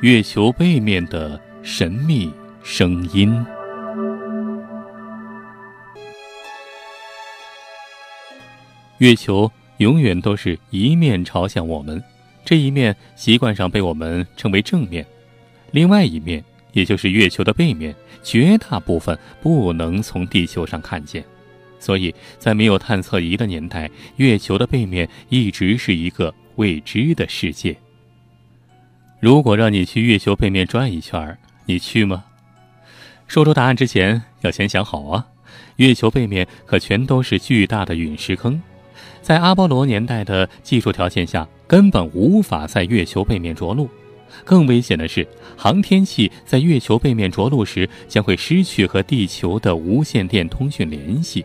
月球背面的神秘声音。月球永远都是一面朝向我们，这一面习惯上被我们称为正面；另外一面，也就是月球的背面，绝大部分不能从地球上看见。所以在没有探测仪的年代，月球的背面一直是一个未知的世界。如果让你去月球背面转一圈，你去吗？说出答案之前要先想好啊！月球背面可全都是巨大的陨石坑。在阿波罗年代的技术条件下，根本无法在月球背面着陆。更危险的是，航天器在月球背面着陆时，将会失去和地球的无线电通讯联系。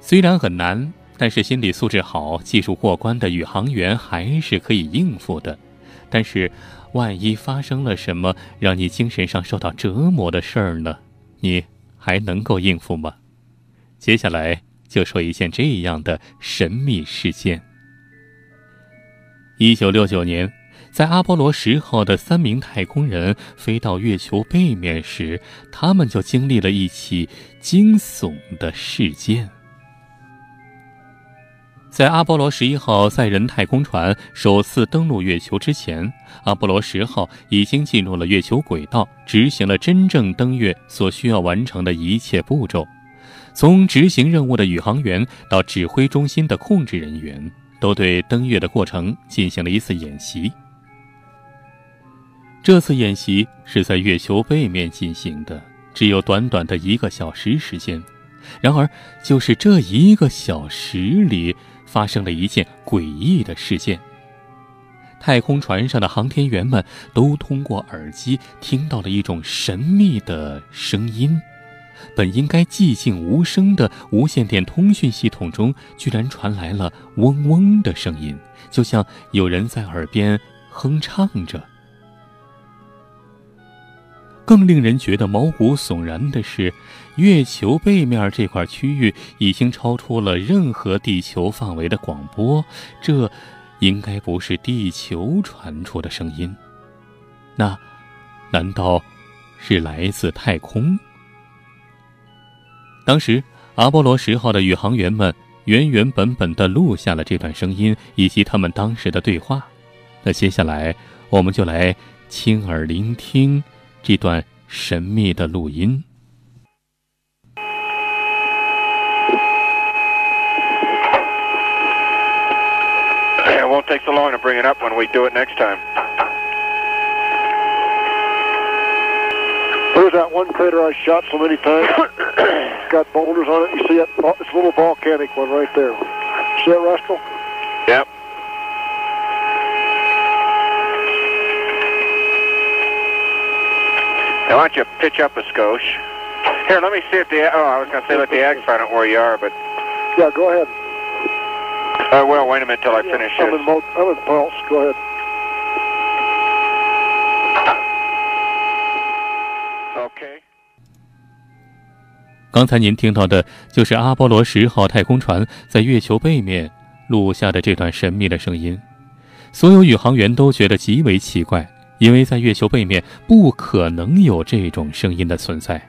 虽然很难，但是心理素质好、技术过关的宇航员还是可以应付的。但是，万一发生了什么让你精神上受到折磨的事儿呢？你还能够应付吗？接下来。就说一件这样的神秘事件。一九六九年，在阿波罗十号的三名太空人飞到月球背面时，他们就经历了一起惊悚的事件。在阿波罗十一号载人太空船首次登陆月球之前，阿波罗十号已经进入了月球轨道，执行了真正登月所需要完成的一切步骤。从执行任务的宇航员到指挥中心的控制人员，都对登月的过程进行了一次演习。这次演习是在月球背面进行的，只有短短的一个小时时间。然而，就是这一个小时里，发生了一件诡异的事件。太空船上的航天员们都通过耳机听到了一种神秘的声音。本应该寂静无声的无线电通讯系统中，居然传来了嗡嗡的声音，就像有人在耳边哼唱着。更令人觉得毛骨悚然的是，月球背面这块区域已经超出了任何地球范围的广播，这应该不是地球传出的声音，那难道是来自太空？当时，阿波罗十号的宇航员们原原本本的录下了这段声音以及他们当时的对话。那接下来，我们就来亲耳聆听 这段神秘的录音。It won't take so long to bring it up when we do it next time. There's that one crater I shot so many times. got boulders on it. You see that? It's a little volcanic one right there. See that, Rascal? Yep. Now, why don't you pitch up a skosh? Here, let me see if the... Oh, I was going to say let the ags find out where you are, but... Yeah, go ahead. Uh, well, wait a minute till I Yeah, finish I'm this. in, mo- I'm in pulse. Go ahead. Okay. 刚才您听到的就是阿波罗十号太空船在月球背面录下的这段神秘的声音。所有宇航员都觉得极为奇怪， 因为在月球背面不可能有这种声音的存在。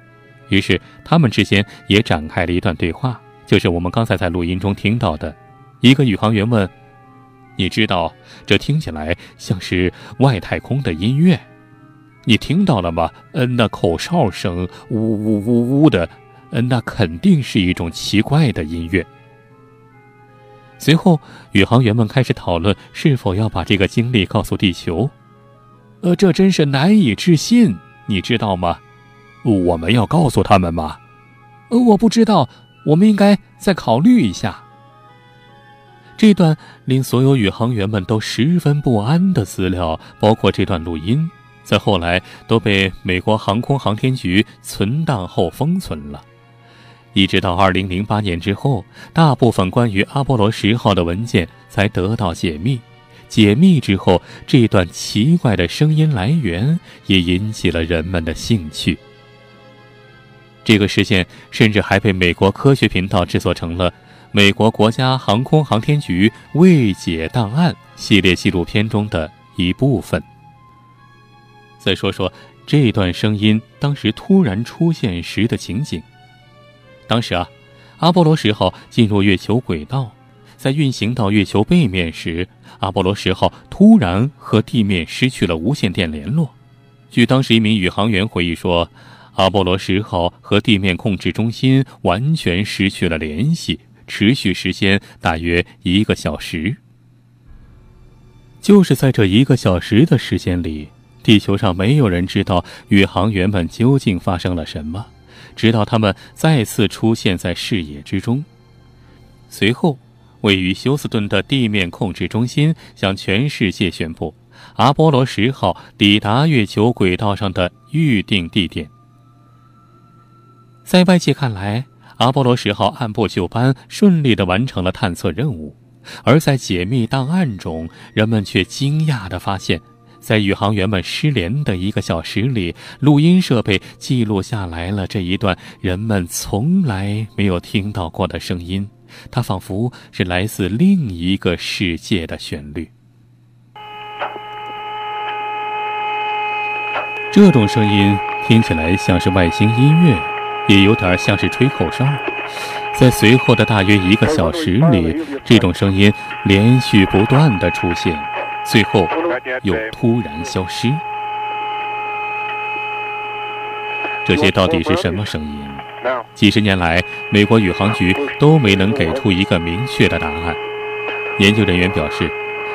于是他们之间也展开了一段对话，就是我们刚才在录音中听到的。一个宇航员问：“你知道这听起来像是外太空的音乐？你听到了吗？嗯，那口哨声呜呜呜呜的。”嗯，那肯定是一种奇怪的音乐。随后，宇航员们开始讨论是否要把这个经历告诉地球。呃，这真是难以置信，你知道吗？我们要告诉他们吗？呃，我不知道，我们应该再考虑一下。这段令所有宇航员们都十分不安的资料，包括这段录音，在后来都被美国航空航天局存档后封存了。一直到二零零八年之后，大部分关于阿波罗十号的文件才得到解密。解密之后，这段奇怪的声音来源也引起了人们的兴趣。这个事件甚至还被美国科学频道制作成了美国国家航空航天局未解档案系列纪录片中的一部分。再说说这段声音当时突然出现时的情景。当时啊，阿波罗十号进入月球轨道，在运行到月球背面时，阿波罗十号突然和地面失去了无线电联络。据当时一名宇航员回忆说，阿波罗十号和地面控制中心完全失去了联系，持续时间大约一个小时。就是在这一个小时的时间里，地球上没有人知道宇航员们究竟发生了什么，直到他们再次出现在视野之中。随后，位于休斯顿的地面控制中心向全世界宣布。阿波罗十号抵达月球轨道上的预定地点，在外界看来，阿波罗十号按部就班、顺利地完成了探测任务；而在解密档案中，人们却惊讶地发现，在宇航员们失联的一个小时里，录音设备记录下来了这一段人们从来没有听到过的声音，它仿佛是来自另一个世界的旋律。这种声音听起来像是外星音乐，也有点像是吹口哨。在随后的大约一个小时里，这种声音连续不断的出现，最后又突然消失。这些到底是什么声音？几十年来，美国宇航局都没能给出一个明确的答案。研究人员表示，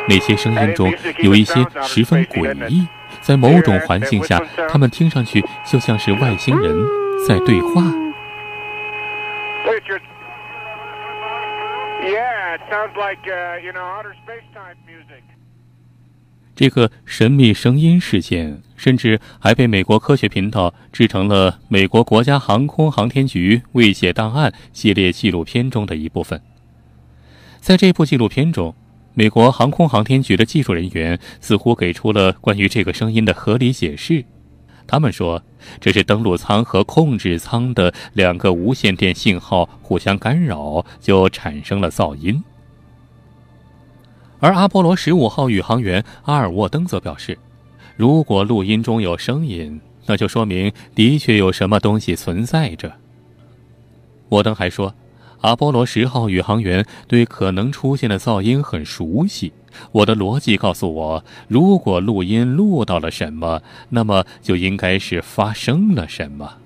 那些声音中有一些十分诡异。在某种环境下，他们听上去就像是外星人在对话。这个神秘声音事件，甚至还被美国科学频道制成了美国国家航空航天局未解档案系列纪录片中的一部分。在这部纪录片中。美国航空航天局的技术人员似乎给出了关于这个声音的合理解释。他们说，这是登陆舱和控制舱的两个无线电信号互相干扰，就产生了噪音。而阿波罗十五号宇航员阿尔沃登则表示，如果录音中有声音，那就说明的确有什么东西存在着。沃登还说。阿波罗十号宇航员对可能出现的噪音很熟悉。我的逻辑告诉我，如果录音录到了什么，那么就应该是发生了什么。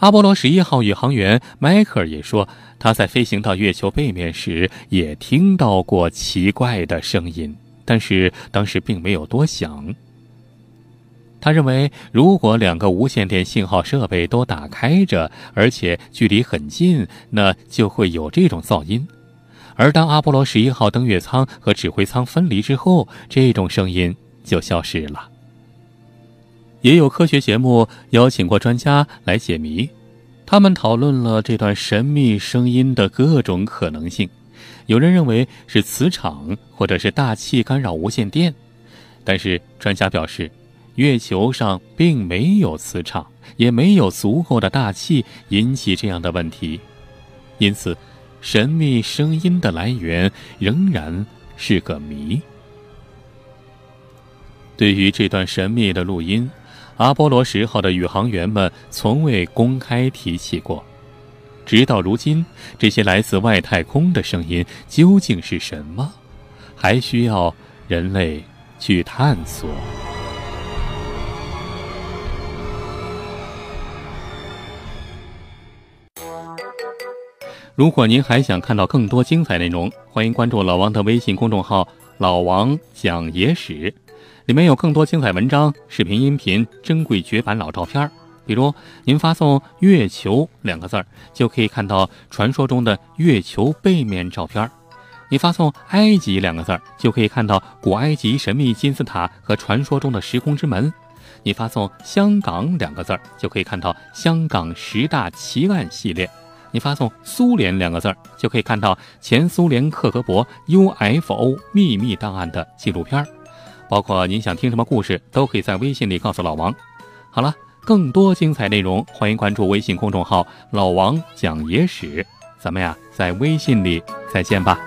阿波罗十一号宇航员迈克尔也说，他在飞行到月球背面时也听到过奇怪的声音，但是当时并没有多想。他认为，如果两个无线电信号设备都打开着，而且距离很近，那就会有这种噪音。而当阿波罗十一号登月舱和指挥舱分离之后，这种声音就消失了。也有科学节目邀请过专家来解谜，他们讨论了这段神秘声音的各种可能性。有人认为是磁场，或者是大气干扰无线电，但是专家表示。月球上并没有磁场，也没有足够的大气引起这样的问题，因此，神秘声音的来源仍然是个谜。对于这段神秘的录音，阿波罗十号的宇航员们从未公开提起过。直到如今，这些来自外太空的声音究竟是什么，还需要人类去探索。如果您还想看到更多精彩内容，欢迎关注老王的微信公众号“老王讲野史”，里面有更多精彩文章、视频、音频、珍贵绝版老照片。比如，您发送“月球”两个字儿，就可以看到传说中的月球背面照片；你发送“埃及”两个字儿，就可以看到古埃及神秘金字塔和传说中的时空之门；你发送“香港”两个字儿，就可以看到香港十大奇案系列。你发送“苏联”两个字儿，就可以看到前苏联克格勃 UFO 秘密档案的纪录片儿，包括您想听什么故事，都可以在微信里告诉老王。好了，更多精彩内容，欢迎关注微信公众号“老王讲野史”。咱们呀，在微信里再见吧。